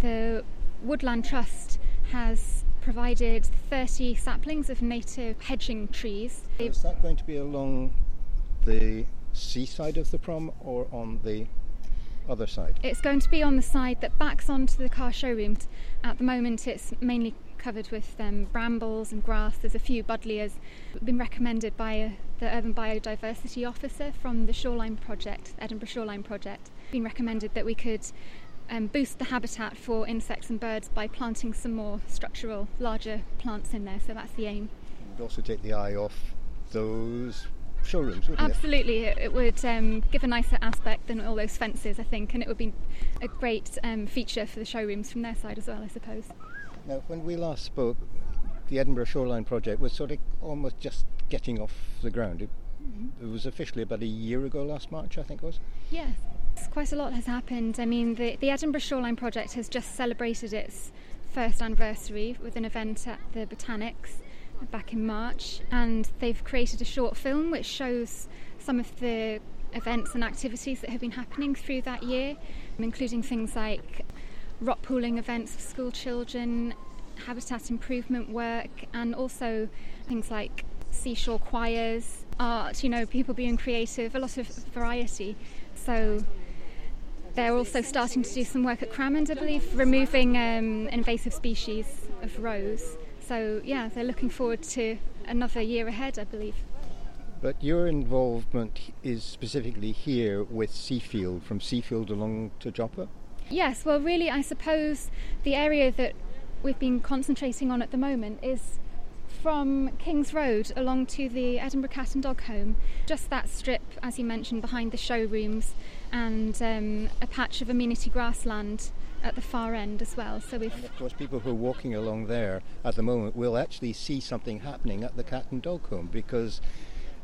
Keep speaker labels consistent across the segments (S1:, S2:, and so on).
S1: The Woodland Trust has provided 30 saplings of native hedging trees.
S2: Is that going to be along the seaside of the prom or on the other side?
S1: It's going to be on the side that backs onto the car showroom. At the moment, it's mainly covered with um, brambles and grass. There's a few buddleias. Been recommended by uh, the Urban Biodiversity Officer from the Shoreline Project, Edinburgh Shoreline Project. Been recommended that we could um, boost the habitat for insects and birds by planting some more structural, larger plants in there. So that's the aim.
S2: It would also take the eye off those showrooms, wouldn't
S1: Absolutely, it, it would um, give a nicer aspect than all those fences, I think, and it would be a great um, feature for the showrooms from their side as well, I suppose.
S2: Now, when we last spoke, the Edinburgh Shoreline Project was sort of almost just getting off the ground. It, mm-hmm. it was officially about a year ago, last March, I think it was.
S1: Yes. Quite a lot has happened. I mean, the, the Edinburgh Shoreline Project has just celebrated its first anniversary with an event at the Botanics back in March, and they've created a short film which shows some of the events and activities that have been happening through that year, including things like rock pooling events for school children, habitat improvement work, and also things like seashore choirs, art, you know, people being creative, a lot of variety. So they're also starting to do some work at Cramond, I believe, removing um, invasive species of rose. So, yeah, they're looking forward to another year ahead, I believe.
S2: But your involvement is specifically here with Seafield, from Seafield along to Joppa?
S1: Yes, well, really, I suppose the area that we've been concentrating on at the moment is from King's Road along to the Edinburgh Cat and Dog Home. Just that strip, as you mentioned, behind the showrooms, and um, a patch of amenity grassland at the far end as well.
S2: So we've and of course people who are walking along there at the moment will actually see something happening at the Cat and Dog Home because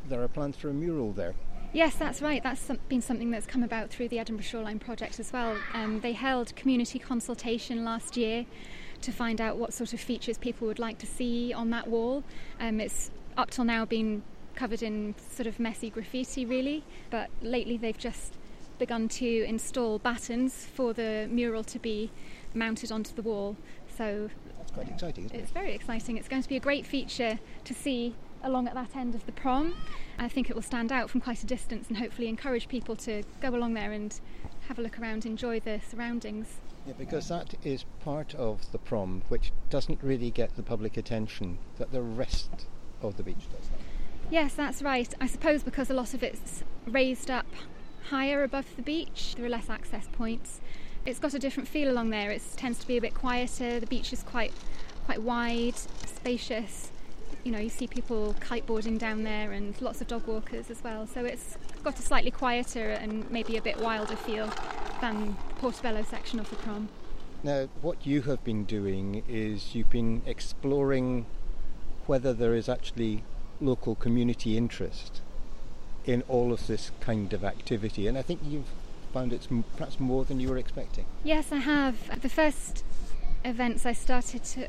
S2: there are plans for a mural there.
S1: Yes, that's right. That's been something that's come about through the Edinburgh Shoreline Project as well. Um, they held community consultation last year to find out what sort of features people would like to see on that wall. Um, it's up till now been covered in sort of messy graffiti, really, but lately they've just begun to install battens for the mural to be mounted onto the wall.
S2: So that's quite exciting.
S1: it's it? very exciting. It's going to be a great feature to see along at that end of the prom. I think it will stand out from quite a distance and hopefully encourage people to go along there and have a look around, enjoy the surroundings.
S2: Yeah, because that is part of the prom which doesn't really get the public attention that the rest of the beach does.
S1: Yes, that's right. I suppose because a lot of it's raised up higher above the beach, there are less access points. It's got a different feel along there. It tends to be a bit quieter. The beach is quite quite wide, spacious. You know, you see people kiteboarding down there and lots of dog walkers as well. So it's got a slightly quieter and maybe a bit wilder feel than the Portobello section of the prom.
S2: Now, what you have been doing is you've been exploring whether there is actually local community interest in all of this kind of activity, and I think you've found it's perhaps more than you were expecting.
S1: Yes, I have. The first events I started to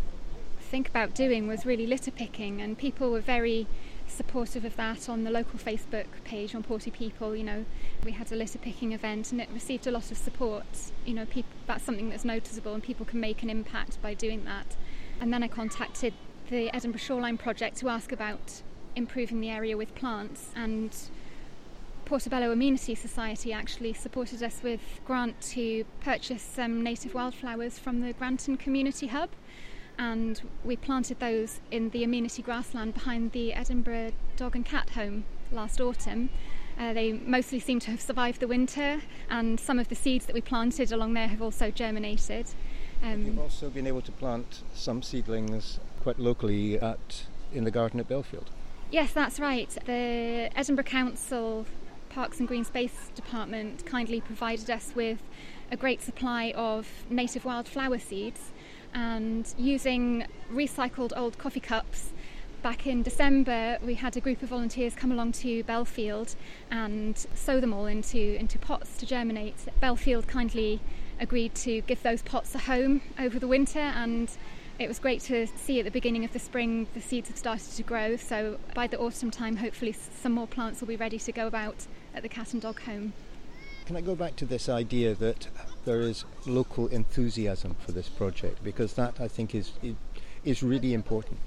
S1: think about doing was really litter picking, and people were very supportive of that on the local Facebook page on Porty People. You know, we had a litter picking event and it received a lot of support. You know, people, that's something that's noticeable and people can make an impact by doing that. And then I contacted the Edinburgh Shoreline Project to ask about improving the area with plants and Portobello Amenity Society actually supported us with grant to purchase some native wildflowers from the Granton Community Hub and we planted those in the amenity grassland behind the Edinburgh Dog and Cat Home last autumn. Uh, they mostly seem to have survived the winter, and some of the seeds that we planted along there have also germinated.
S2: Um, You've also been able to plant some seedlings quite locally at in the garden at Bellfield.
S1: Yes, that's right. The Edinburgh Council Parks and Green Space Department kindly provided us with a great supply of native wildflower seeds and using recycled old coffee cups. Back in December, we had a group of volunteers come along to Bellfield and sow them all into, into pots to germinate. Bellfield kindly agreed to give those pots a home over the winter, and it was great to see at the beginning of the spring the seeds have started to grow. So by the autumn time, hopefully, some more plants will be ready to go about at the cat and dog home.
S2: Can I go back to this idea that there is local enthusiasm for this project because that I think is is really important.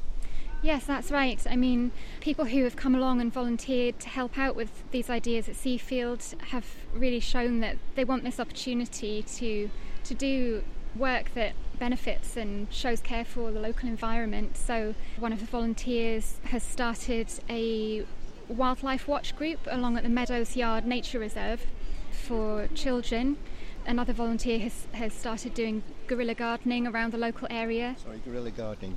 S1: Yes, that's right. I mean, people who have come along and volunteered to help out with these ideas at Seafield have really shown that they want this opportunity to to do work that benefits and shows care for the local environment. So, one of the volunteers has started a wildlife watch group along at the Meadows Yard Nature Reserve for children another volunteer has, has started doing guerrilla gardening around the local area.
S2: Sorry, guerrilla gardening.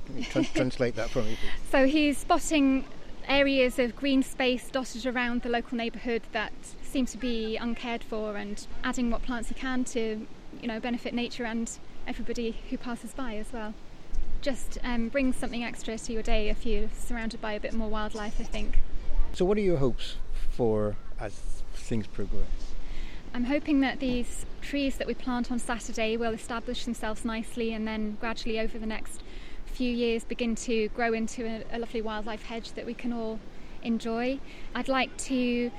S2: translate that for me. Please.
S1: So he's spotting areas of green space dotted around the local neighbourhood that seem to be uncared for and adding what plants he can to you know benefit nature and everybody who passes by as well. Just um, bring something extra to your day if you're surrounded by a bit more wildlife, I think.
S2: So, what are your hopes for as things progress?
S1: I'm hoping that these trees that we plant on Saturday will establish themselves nicely and then gradually over the next few years begin to grow into a, a lovely wildlife hedge that we can all enjoy. I'd like to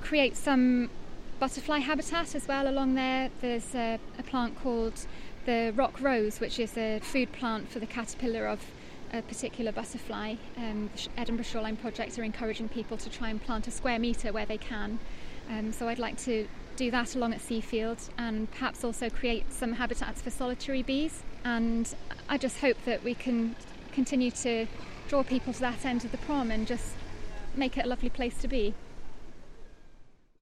S1: create some butterfly habitat as well along there. There's a, a, plant called the rock rose, which is a food plant for the caterpillar of a particular butterfly. Um, the Edinburgh Shoreline Project are encouraging people to try and plant a square metre where they can. Um, so I'd like to do that along at Seafield and perhaps also create some habitats for solitary bees. And I just hope that we can continue to draw people to that end of the prom and just make it a lovely place to be.